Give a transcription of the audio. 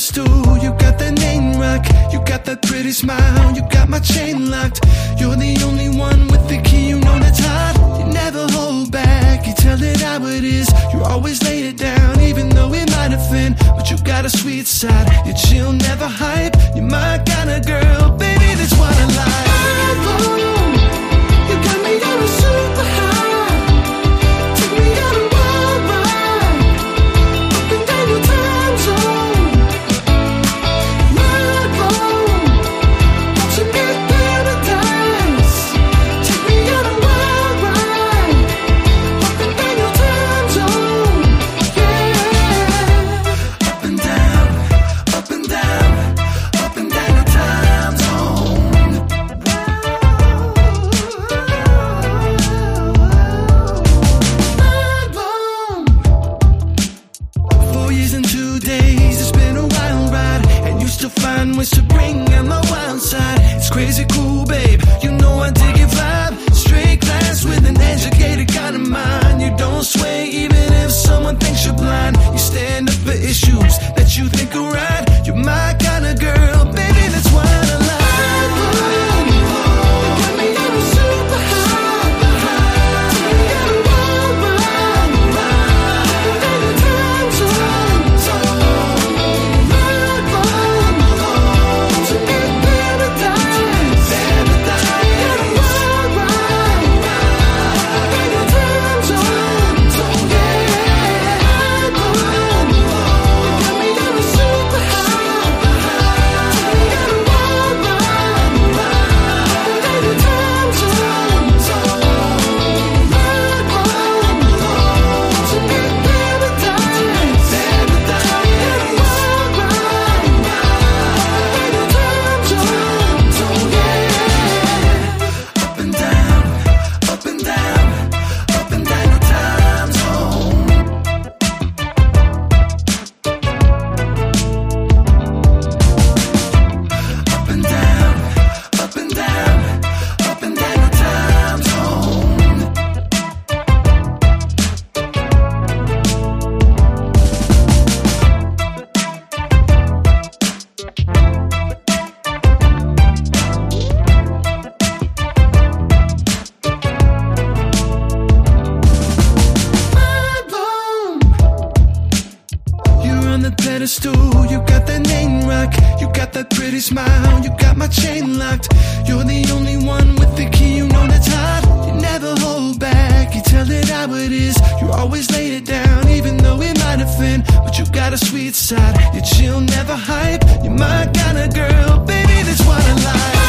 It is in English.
You got that name rock, you got that pretty smile, you got my chain locked. You're the only one with the key, you know that's hot. You never hold back, you tell it how it is. You always lay it down, even though it might offend. But you got a sweet side, you chill, never hype. Crazy cool, You got that name rock. You got that pretty smile. You got my chain locked. You're the only one with the key. You know that's hot. You never hold back. You tell it how it is. You always lay it down, even though it might offend. But you got a sweet side. You chill, never hype. You're my kind of girl, baby. That's what I like.